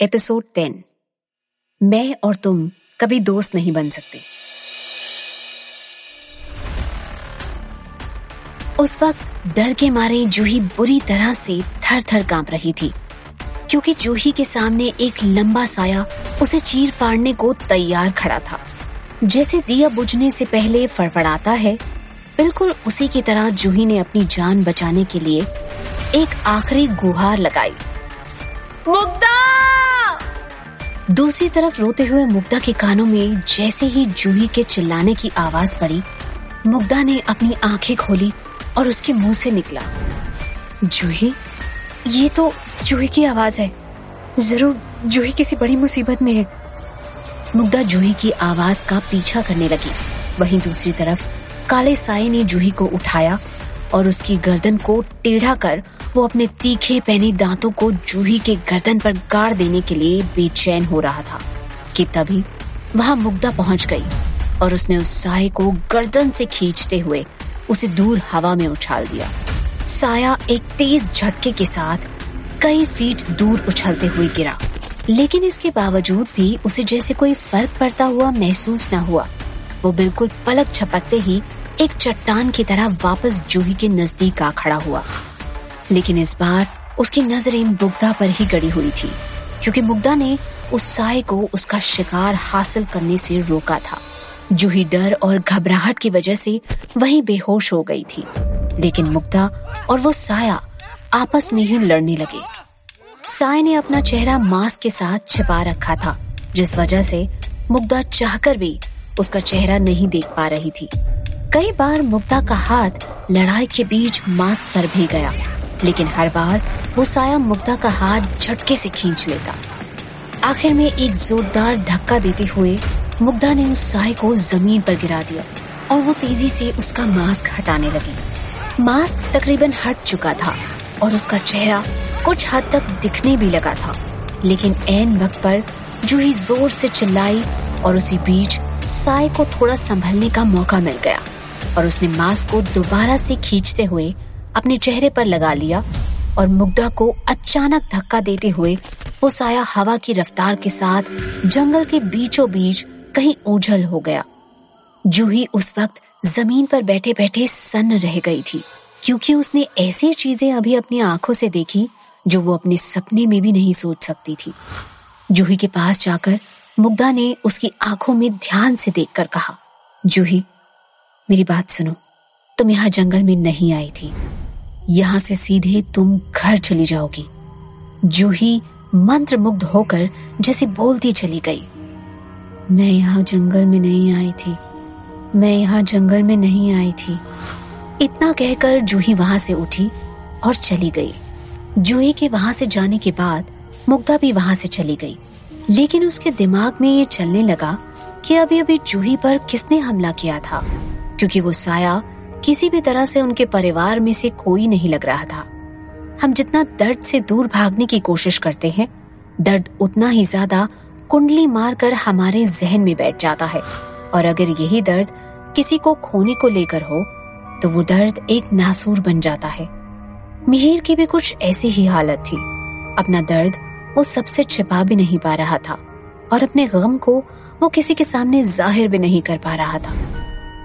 Episode ten मैं और तुम कभी दोस्त नहीं बन सकते। उस वक्त डर के मारे जूही बुरी तरह से थर थर काँप रही थी, क्योंकि जूही के सामने एक लंबा साया उसे चीर फाड़ने को तैयार खड़ा था। जैसे दिया बुझने से पहले फड़फड़ाता है, बिल्कुल उसी की तरह जूही ने अपनी जान बचाने के लिए एक आखिरी गुहार लगाई। मुग्धा! दूसरी तरफ़ रोते हुए मुग्धा के कानों में जैसे ही जूही के चिल्लाने की आवाज़ पड़ी, मुग्धा ने अपनी आँखें खोली और उसके मुँह से निकला। जूही, ये तो जूही की आवाज़ है। ज़रूर जूही किसी बड़ी मुसीबत में है। मुग्धा जूही की आवाज़ का पीछा करने लगी। वहीं दूसरी तरफ़ काले साय ने जूही को उठाया और उसकी गर्दन को टेढ़ा कर वो अपने तीखे पहने दांतों को जूही के गर्दन पर गाड़ देने के लिए बेचैन हो रहा था, कि तभी वहाँ मुग्धा पहुँच गई और उसने उस साय को गर्दन से खींचते हुए उसे दूर हवा में उछाल दिया। साया एक तेज झटके के साथ कई फीट दूर उछलते हुए गिरा, लेकिन इसके बावजूद भी उसे जैसे कोई फ़र्क पड़ता हुआ महसूस न हुआ। वो बिल्कुल पलक छपकते ही एक चट्टान की तरह वापस जूही के नज़दीक आ खड़ा हुआ। लेकिन इस बार उसकी नज़रें मुग्धा पर ही गड़ी हुई थी, क्योंकि मुग्धा ने उस साय को उसका शिकार हासिल करने से रोका था। जूही डर और घबराहट की वजह से वहीं बेहोश हो गई थी। लेकिन मुग्धा और वो साया आपस में ही लड़ने लगे। साय ने अपना चेहरा मास्क के साथ छिपा रखा था, जिस वजह से मुग्धा चाहकर भी उसका चेहरा नहीं देख पा रही थी। कई बार मुग्धा का हाथ लड़ाई के बीच मास्क पर भी गया, लेकिन हर बार वो साया मुग्धा का हाथ झटके से खींच लेता। आखिर में एक जोरदार धक्का देते हुए मुग्धा ने उस साय को ज़मीन पर गिरा दिया और वो तेज़ी से उसका मास्क हटाने लगी। मास्क तकरीबन हट चुका था और उसका चेहरा कुछ हद तक दिखने भी लगा था, लेकिन एन वक्त पर जूही ज़ोर से चिल्लाई और उसी बीच साय को थोड़ा संभलने का मौका मिल गया। और उसने मास्क को दोबारा से खींचते हुए अपने चेहरे पर लगा लिया और मुग्धा को अचानक धक्का देते हुए वो साया हवा की रफ्तार के साथ जंगल के बीचों बीच कहीं ओझल हो गया। जूही उस वक्त ज़मीन पर बैठे बैठे सन्न रह गई थी, क्योंकि उसने ऐसी चीज़ें अभी अपनी आँखों से देखी जो वो अपने सपने में भी नहीं सोच सकती थी। जूही के पास जाकर मुग्धा ने उसकी आँखों में ध्यान से देखकर कहा जूही मेरी बात सुनो। तुम यहाँ जंगल में नहीं आई थी। यहाँ से सीधे तुम घर चली जाओगी। जूही मंत्र मुग्ध होकर जैसे बोलती चली गई। मैं यहाँ जंगल में नहीं आई थी। मैं यहाँ जंगल में नहीं आई थी। इतना कहकर जूही वहाँ से उठी और चली गई। जूही के वहाँ से जाने के बाद मुग्धा भी वहाँ से चली गई। लेकिन उसके दिमाग में ये चलने लगा कि अभी अभी जूही पर किसने हमला किया था। क्योंकि वो साया किसी भी तरह से उनके परिवार में से कोई नहीं लग रहा था। हम जितना दर्द से दूर भागने की कोशिश करते हैं, दर्द उतना ही ज़्यादा कुंडली मारकर हमारे जहन में बैठ जाता है। और अगर यही दर्द किसी को खोने को लेकर हो तो वो दर्द एक नासूर बन जाता है। मिहिर की भी कुछ ऐसी ही हालत थी। अपना दर्द वो सबसे छिपा भी नहीं पा रहा था, और अपने गम को वो किसी के सामने ज़ाहिर भी नहीं कर पा रहा था।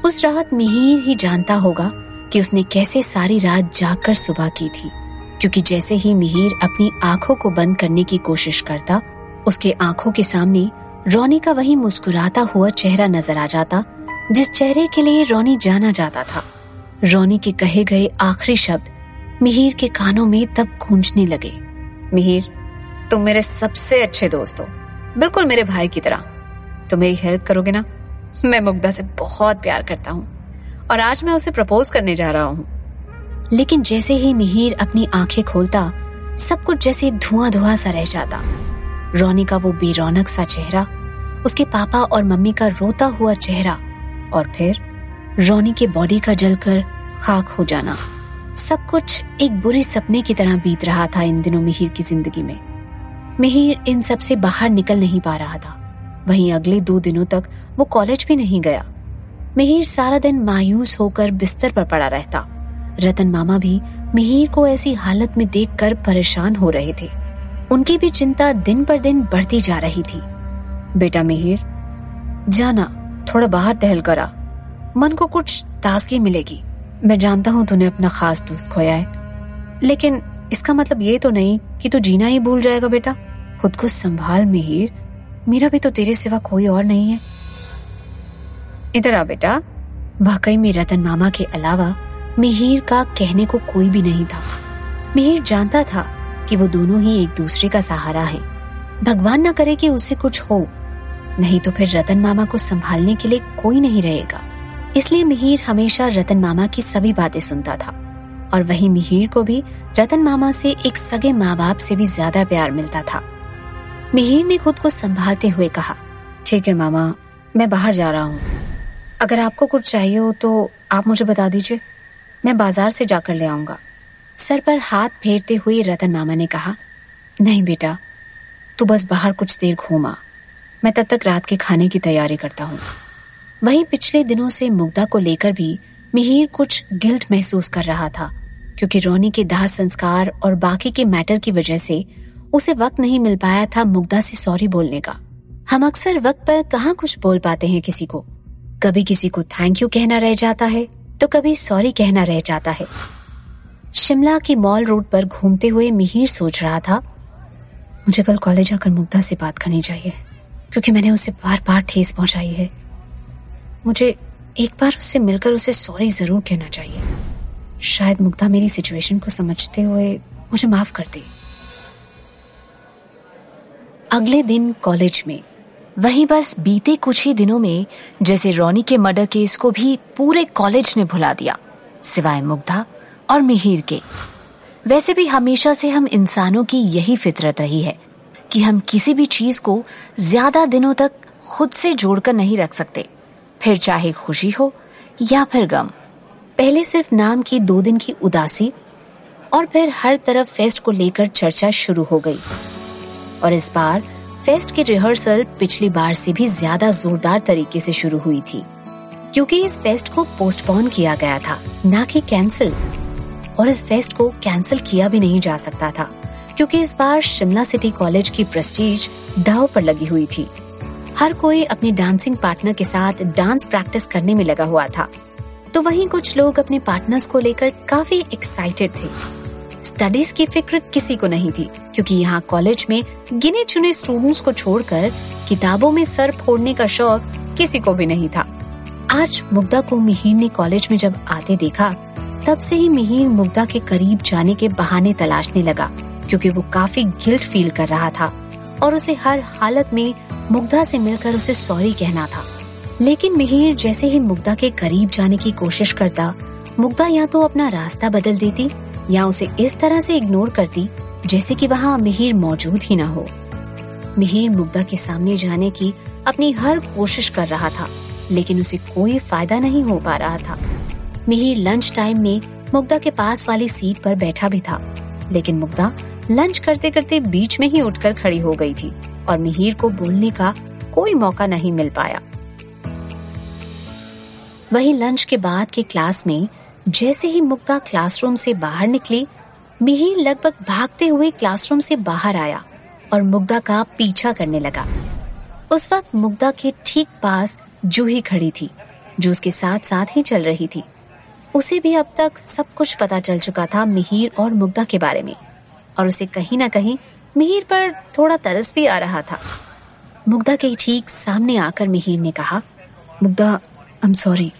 उस रात मिहिर ही जानता होगा कि उसने कैसे सारी रात जागकर सुबह की थी। क्योंकि जैसे ही मिहिर अपनी आँखों को बंद करने की कोशिश करता, उसके आँखों के सामने रोनी का वही मुस्कुराता हुआ चेहरा नज़र आ जाता, जिस चेहरे के लिए रोनी जाना जाता था। रोनी के कहे गए आखिरी शब्द मिहिर के कानों में तब गूंजने लगे। मिहिर, तुम मेरे सबसे अच्छे दोस्त हो। बिल्कुल मेरे भाई की तरह। तुम मेरी हेल्प करोगे ना? मैं मुग्धा से बहुत प्यार करता हूँ और आज मैं उसे प्रपोज करने जा रहा हूँ। लेकिन जैसे ही मिहिर अपनी आँखें खोलता, सब कुछ जैसे धुआँ धुआँ सा रह जाता। रोनी का वो बेरौनक सा चेहरा, उसके पापा और मम्मी का रोता हुआ चेहरा और फिर रोनी के बॉडी का जलकर खाक हो जाना। सब कुछ एक बुरे सपने की तरह बीत रहा था इन दिनों मिहिर की ज़िंदगी में। मिहिर इन सबसे बाहर निकल नहीं पा रहा था। वहीं अगले दो दिनों तक वो कॉलेज भी नहीं गया। मिहिर सारा दिन मायूस होकर बिस्तर पर पड़ा रहता। रतन मामा भी मिहिर को ऐसी हालत में देखकर परेशान हो रहे थे। उनकी भी चिंता दिन पर दिन बढ़ती जा रही थी। बेटा मिहिर, जाना, थोड़ा बाहर टहल करा। मन को कुछ ताजगी मिलेगी। मैं जानता हूँ तूने अपना खास दोस्त खोया है। लेकिन इसका मतलब ये तो नहीं कि तू जीना ही भूल जाएगा बेटा। खुद को संभाल मिहिर। मेरा भी तो तेरे सिवा कोई और नहीं है। इधर आ बेटा। वाकई में रतन मामा के अलावा मिहिर का कहने को कोई भी नहीं था। मिहिर जानता था कि वो दोनों ही एक दूसरे का सहारा है। भगवान न करे कि उसे कुछ हो। नहीं तो फिर रतन मामा को संभालने के लिए कोई नहीं रहेगा। इसलिए मिहिर हमेशा रतन मामा की सभी बातें सुनता था। और वही मिहिर को भी रतन मामा से एक सगे माँ बाप से भी ज़्यादा प्यार मिलता था। मिहिर ने खुद को संभालते हुए कहा, ठीक है मामा, मैं बाहर जा रहा हूँ। अगर आपको कुछ चाहिए हो तो आप मुझे बता दीजिए। मैं बाज़ार से जाकर ले आऊँगा। सर पर हाथ फेरते हुए रतन मामा ने कहा, नहीं बेटा, तू बस बाहर कुछ देर घूमा। मैं तब तक रात के खाने की तैयारी करता हूँ। वहीं पिछले दिनों से मुग्धा को लेकर भी मिहिर कुछ गिल्ट महसूस कर रहा था, क्योंकि रोनी के दाह संस्कार और बाकी के मैटर की वजह से उसे वक्त नहीं मिल पाया था मुग्धा से सॉरी बोलने का। हम अक्सर वक्त पर कहाँ कुछ बोल पाते हैं किसी को। कभी किसी को थैंक यू कहना रह जाता है तो कभी सॉरी कहना रह जाता है। शिमला की मॉल रोड पर घूमते हुए मिहिर सोच रहा था, मुझे कल कॉलेज आकर मुग्धा से बात करनी चाहिए, क्योंकि मैंने उसे बार बार ठेस पहुंचाई है। मुझे एक बार उससे मिलकर उसे सॉरी ज़रूर कहना चाहिए। शायद मुग्धा मेरी सिचुएशन को समझते हुए मुझे माफ़ कर दे। अगले दिन कॉलेज में। वहीं बस बीते कुछ ही दिनों में जैसे रोनी के मर्डर केस को भी पूरे कॉलेज ने भुला दिया, सिवाय मुग्धा और मिहिर के। वैसे भी हमेशा से हम इंसानों की यही फितरत रही है कि हम किसी भी चीज़ को ज़्यादा दिनों तक खुद से जोड़कर नहीं रख सकते, फिर चाहे खुशी हो या फिर गम। पहले सिर्फ़ नाम की दो दिन की उदासी और फिर हर तरफ़ फेस्ट को लेकर चर्चा शुरू हो गई। और इस बार फेस्ट की रिहर्सल पिछली बार से भी ज़्यादा जोरदार तरीके से शुरू हुई थी, क्योंकि इस फेस्ट को पोस्टपोन किया गया था, ना कि कैंसिल और इस फेस्ट को कैंसिल किया भी नहीं जा सकता था, क्योंकि इस बार शिमला सिटी कॉलेज की प्रेस्टीज दाव पर लगी हुई थी। हर कोई अपने डांसिंग पार्टनर के साथ डांस प्रैक्टिस करने में लगा हुआ था। तो वहीं कुछ लोग अपने पार्टनर्स को लेकर काफ़ी एक्साइटेड थे। स्टडीज़ की फ़िक्र किसी को नहीं थी, क्योंकि यहाँ कॉलेज में गिने चुने स्टूडेंट्स को छोड़कर किताबों में सर फोड़ने का शौक किसी को भी नहीं था। आज मुग्धा को मिहिर ने कॉलेज में जब आते देखा, तब से ही मिहिर मुग्धा के करीब जाने के बहाने तलाशने लगा, क्योंकि वो काफ़ी गिल्ट फील कर रहा था और उसे हर हालत में मुग्धा से मिलकर उसे सॉरी कहना था। लेकिन मिहिर जैसे ही मुग्धा के करीब जाने की कोशिश करता, मुग्धा या तो अपना रास्ता बदल देती या उसे इस तरह से इग्नोर करती, जैसे कि वहाँ मिहिर मौजूद ही ना हो। मिहिर मुग्धा के सामने जाने की अपनी हर कोशिश कर रहा था, लेकिन उसे कोई फ़ायदा नहीं हो पा रहा था। मिहिर लंच टाइम में मुग्धा के पास वाली सीट पर बैठा भी था, लेकिन मुग्धा लंच करते करते बीच में ही उठकर खड़ी हो गई थी और मिहिर को बोलने का कोई मौका नहीं मिल पाया। वही लंच के बाद के क्लास में जैसे ही मुक्ता क्लासरूम से बाहर निकली, मिहिर लगभग भागते हुए क्लासरूम से बाहर आया और मुग्धा का पीछा करने लगा। उस वक्त मुग्धा के ठीक पास जूही खड़ी थी, जो उसके साथ साथ ही चल रही थी। उसे भी अब तक सब कुछ पता चल चुका था मिहिर और मुग्धा के बारे में, और उसे कहीं ना कहीं मिहिर पर थोड़ा तरस भी आ रहा था। मुग्धा के ठीक सामने आकर मिहिर ने कहा Mugdha I am sorry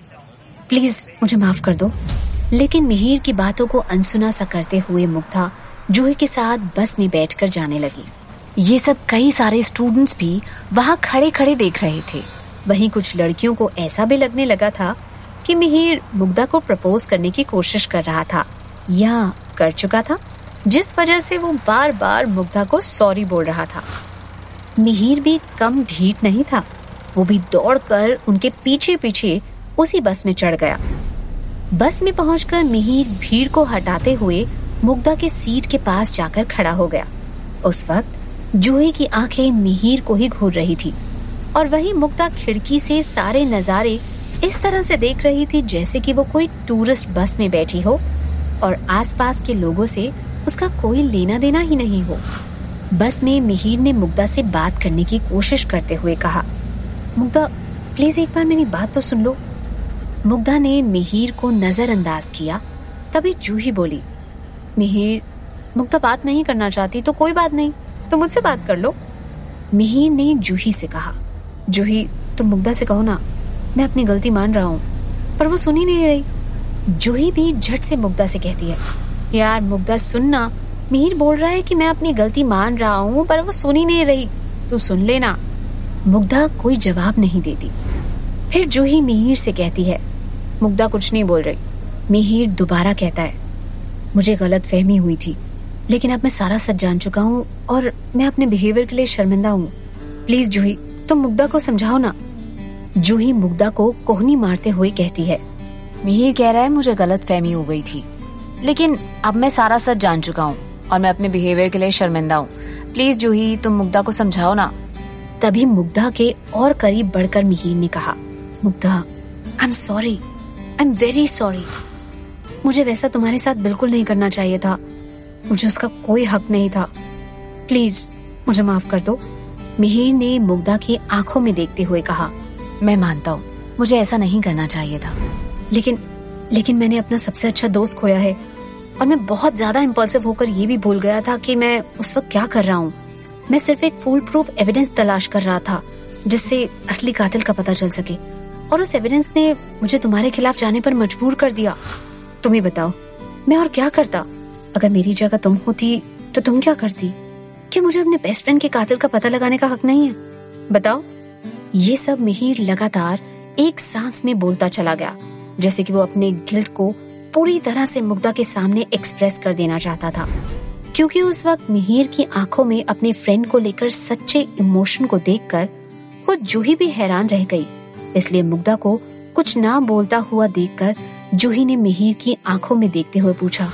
please मुझे माफ़ कर दो। लेकिन मिहिर की बातों को अनसुना सा करते हुए मुग्धा जूही के साथ बस में बैठकर जाने लगी। ये सब कई सारे स्टूडेंट्स भी वहाँ खड़े खड़े देख रहे थे। वहीं कुछ लड़कियों को ऐसा भी लगने लगा था कि मिहिर मुग्धा को प्रपोज करने की कोशिश कर रहा था। या कर चुका था, जिस वजह से वो बार बार मुग्धा को सॉरी बोल रहा था। मिहिर भी कम ढीठ नहीं था। वो भी दौड़कर उनके पीछे पीछे उसी बस में चढ़ गया। बस में पहुंचकर मिहिर भीड़ को हटाते हुए मुग्धा के सीट के पास जाकर खड़ा हो गया। उस वक्त जूही की आँखें मिहिर को ही घूर रही थी और वही मुग्धा खिड़की से सारे नजारे इस तरह से देख रही थी जैसे कि वो कोई टूरिस्ट बस में बैठी हो और आसपास के लोगों से उसका कोई लेना देना ही नहीं हो। बस में मिहिर ने मुग्धा से बात करने की कोशिश करते हुए कहा, मुग्धा प्लीज़ एक बार मेरी बात तो सुन लो। मुग्धा ने मिहिर को नजरअंदाज किया। तभी जूही बोली, मिहिर, मुग्धा बात नहीं करना चाहती तो कोई बात नहीं तो मुझसे बात कर लो। मिहिर ने जूही से कहा जूही तुम मुग्धा से कहो ना, मैं अपनी गलती मान रहा हूँ, पर वो सुनी नहीं रही। जूही भी झट से मुग्धा से कहती है, यार, मुग्धा सुनना, मिहिर बोल रहा है कि मैं अपनी गलती मान रहा हूँ, पर वो सुनी नहीं रही। तू सुन लेना। मुग्धा कोई जवाब नहीं देती। फिर जूही मिहिर से कहती है मुग्धा कुछ नहीं बोल रही। मिहिर दोबारा कहता है, मुझे गलत फहमी हुई थी, लेकिन अब मैं सारा सच जान चुका हूँ और मैं अपने बिहेवियर के लिए शर्मिंदा हूँ। प्लीज़ जूही, तुम मुग्धा को समझाओ ना। जूही मुग्धा को कोहनी मारते हुए कहती है, मिहिर कह रहा है मुझे गलत फहमी हो गई थी, लेकिन अब मैं सारा सच जान चुका हूँ और मैं अपने बिहेवियर के लिए शर्मिंदा हूँ। प्लीज़ जूही, तुम मुग्धा को समझाओ ना। तभी मुग्धा के और करीब बढ़कर मिहिर ने कहा, Mugdha I am sorry I am very sorry मुझे वैसा तुम्हारे साथ बिल्कुल नहीं करना चाहिए था। मुझे उसका कोई हक नहीं था। प्लीज़ मुझे माफ़ कर दो। मिहिर ने मुग्धा की आँखों में देखते हुए कहा, मैं मानता हूँ, मुझे ऐसा नहीं करना चाहिए था। लेकिन लेकिन मैंने अपना सबसे अच्छा दोस्त खोया है। और मैं बहुत ज़्यादा इम्पल्सिव होकर ये भी भूल गया था कि मैं उस वक्त क्या कर रहा हूँ। मैं सिर्फ़ एक फुल प्रूफ एविडेंस तलाश कर रहा था, जिससे असली कातिल का पता चल सके। और उस एविडेंस ने मुझे तुम्हारे खिलाफ जाने पर मजबूर कर दिया। तुम ही बताओ, मैं और क्या करता? अगर मेरी जगह तुम होती तो तुम क्या करती? क्या मुझे अपने बेस्ट फ्रेंड के कातिल का पता लगाने का हक नहीं है? बताओ। ये सब मिहिर लगातार एक सांस में बोलता चला गया, जैसे कि वो अपने गिल्ट को पूरी तरह से मुग्धा के सामने एक्सप्रेस कर देना चाहता था। क्योंकि उस वक्त मिहिर की आँखों में अपने फ्रेंड को लेकर सच्चे इमोशन को देखकर खुद जूही भी हैरान रह गई। इसलिए मुग्धा को कुछ ना बोलता हुआ देखकर जूही ने मिहिर की आँखों में देखते हुए पूछा,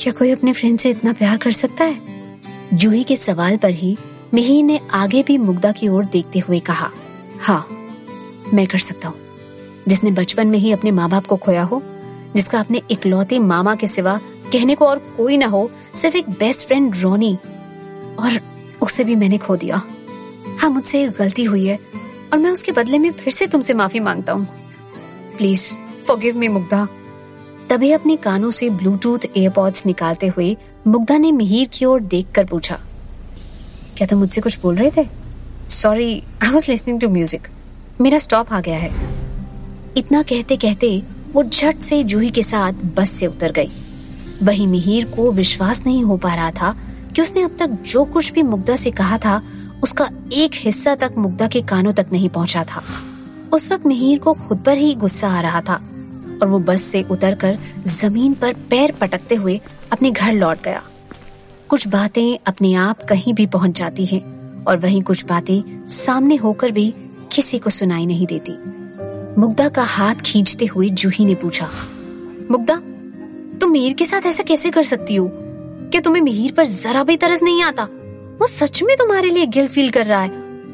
क्या कोई अपने फ्रेंड से इतना प्यार कर सकता है? जूही के सवाल पर ही मिहिर ने आगे भी मुग्धा की ओर देखते हुए कहा हाँ मैं कर सकता हूँ। जिसने बचपन में ही अपने माँ बाप को खोया हो, जिसका अपने इकलौते मामा के सिवा कहने को और कोई ना हो, सिर्फ़ एक बेस्ट फ्रेंड रोनी, और उसे भी मैंने खो दिया। हाँ मुझसे गलती हुई है। और मैं उसके बदले में फिर से तुमसे माफ़ी माँगता हूँ। Please forgive me Mugdha. तभी अपने कानों से ब्लूटूथ एयरपॉड्स निकालते हुए मुग्धा ने मिहिर की ओर देखकर पूछा, क्या तुम मुझसे कुछ बोल रहे थे? Sorry I was listening to music मेरा स्टॉप आ गया है। इतना कहते कहते वो झट से जूही के साथ बस से उतर गई। वही मिहिर को विश्वास नहीं हो पा रहा था कि उसने अब तक जो कुछ भी मुग्धा से कहा था उसका एक हिस्सा तक मुग्धा के कानों तक नहीं पहुँचा था। उस वक्त मिहिर को खुद पर ही गुस्सा आ रहा था और वो बस से उतरकर ज़मीन पर पैर पटकते हुए अपने घर लौट गया। कुछ बातें अपने आप कहीं भी पहुँच जाती हैं और वहीं कुछ बातें सामने होकर भी किसी को सुनाई नहीं देती। मुग्धा का हाथ खींचते हुए जूही ने पूछा, मुग्धा, तुम मीर के साथ ऐसा कैसे कर सकती हो? क्या तुम्हें मिहिर पर जरा भी तरस नहीं आता? वो सच में तुम्हारे लिए गिल्ट फील कर रहा है।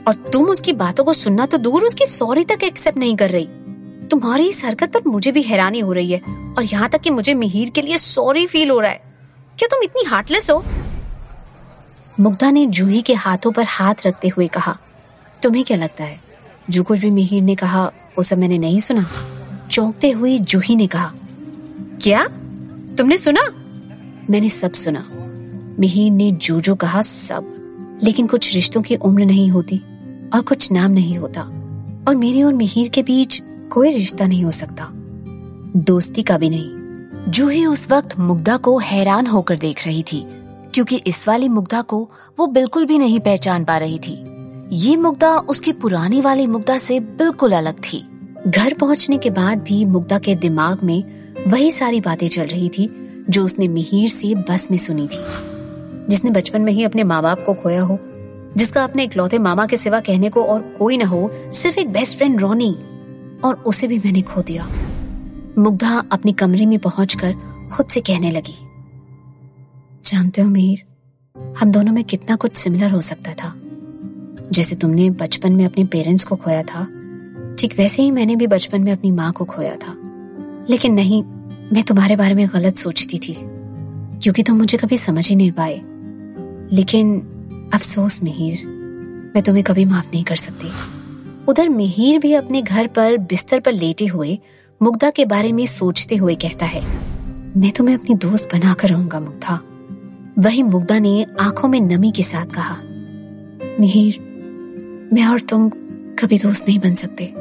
और तुम उसकी बातों को सुनना तो दूर, उसकी सॉरी तक एक्सेप्ट नहीं कर रही। तुम्हारी इस हरकत पर मुझे भी हैरानी हो रही है और यहाँ तक कि मुझे मिहिर के लिए सॉरी फील हो रहा है। क्या तुम इतनी हार्टलेस हो? मुग्धा ने जूही के हाथों पर हाथ रखते हुए कहा, तुम्हें क्या लगता है? जो कुछ भी मिहिर ने कहा, वो सब मैंने नहीं सुना? चौंकते हुए जूही ने कहा, क्या? तुमने सुना? मैंने सब सुना। मिहिर ने जो जो कहा, सब लेकिन कुछ रिश्तों की उम्र नहीं होती और कुछ नाम नहीं होता। और मेरे और मिहिर के बीच कोई रिश्ता नहीं हो सकता। दोस्ती का भी नहीं। जूही उस वक्त मुग्धा को हैरान होकर देख रही थी, क्योंकि इस वाली मुग्धा को वो बिल्कुल भी नहीं पहचान पा रही थी। ये मुग्धा उसकी पुरानी वाली मुग्धा से बिल्कुल अलग थी। घर पहुँचने के बाद भी मुग्धा के दिमाग में वही सारी बातें चल रही थी, जो उसने मिहिर से बस में सुनी थी। जिसने बचपन में ही अपने माँ बाप को खोया हो, जिसका अपने इकलौते मामा के सिवा कहने को और कोई ना हो, सिर्फ़ एक बेस्ट फ्रेंड रोनी, और उसे भी मैंने खो दिया। मुग्धा अपने कमरे में पहुंचकर खुद से कहने लगी, जानते हो मीर, हम दोनों में कितना कुछ सिमिलर हो सकता था। जैसे तुमने बचपन में अपने पेरेंट्स को खोया था, ठीक वैसे ही मैंने भी बचपन में अपनी माँ को खोया था। लेकिन नहीं, मैं तुम्हारे बारे में गलत सोचती थी, क्योंकि तुम मुझे कभी समझ ही नहीं पाए। लेकिन अफसोस मिहिर, मैं तुम्हें कभी माफ़ नहीं कर सकती। उधर मिहिर भी अपने घर पर बिस्तर पर लेटे हुए, मुग्धा के बारे में सोचते हुए कहता है, मैं तुम्हें अपनी दोस्त बनाकर रहूँगा, मुग्धा। वही मुग्धा ने आँखों में नमी के साथ कहा, मिहिर, मैं और तुम कभी दोस्त नहीं बन सकते।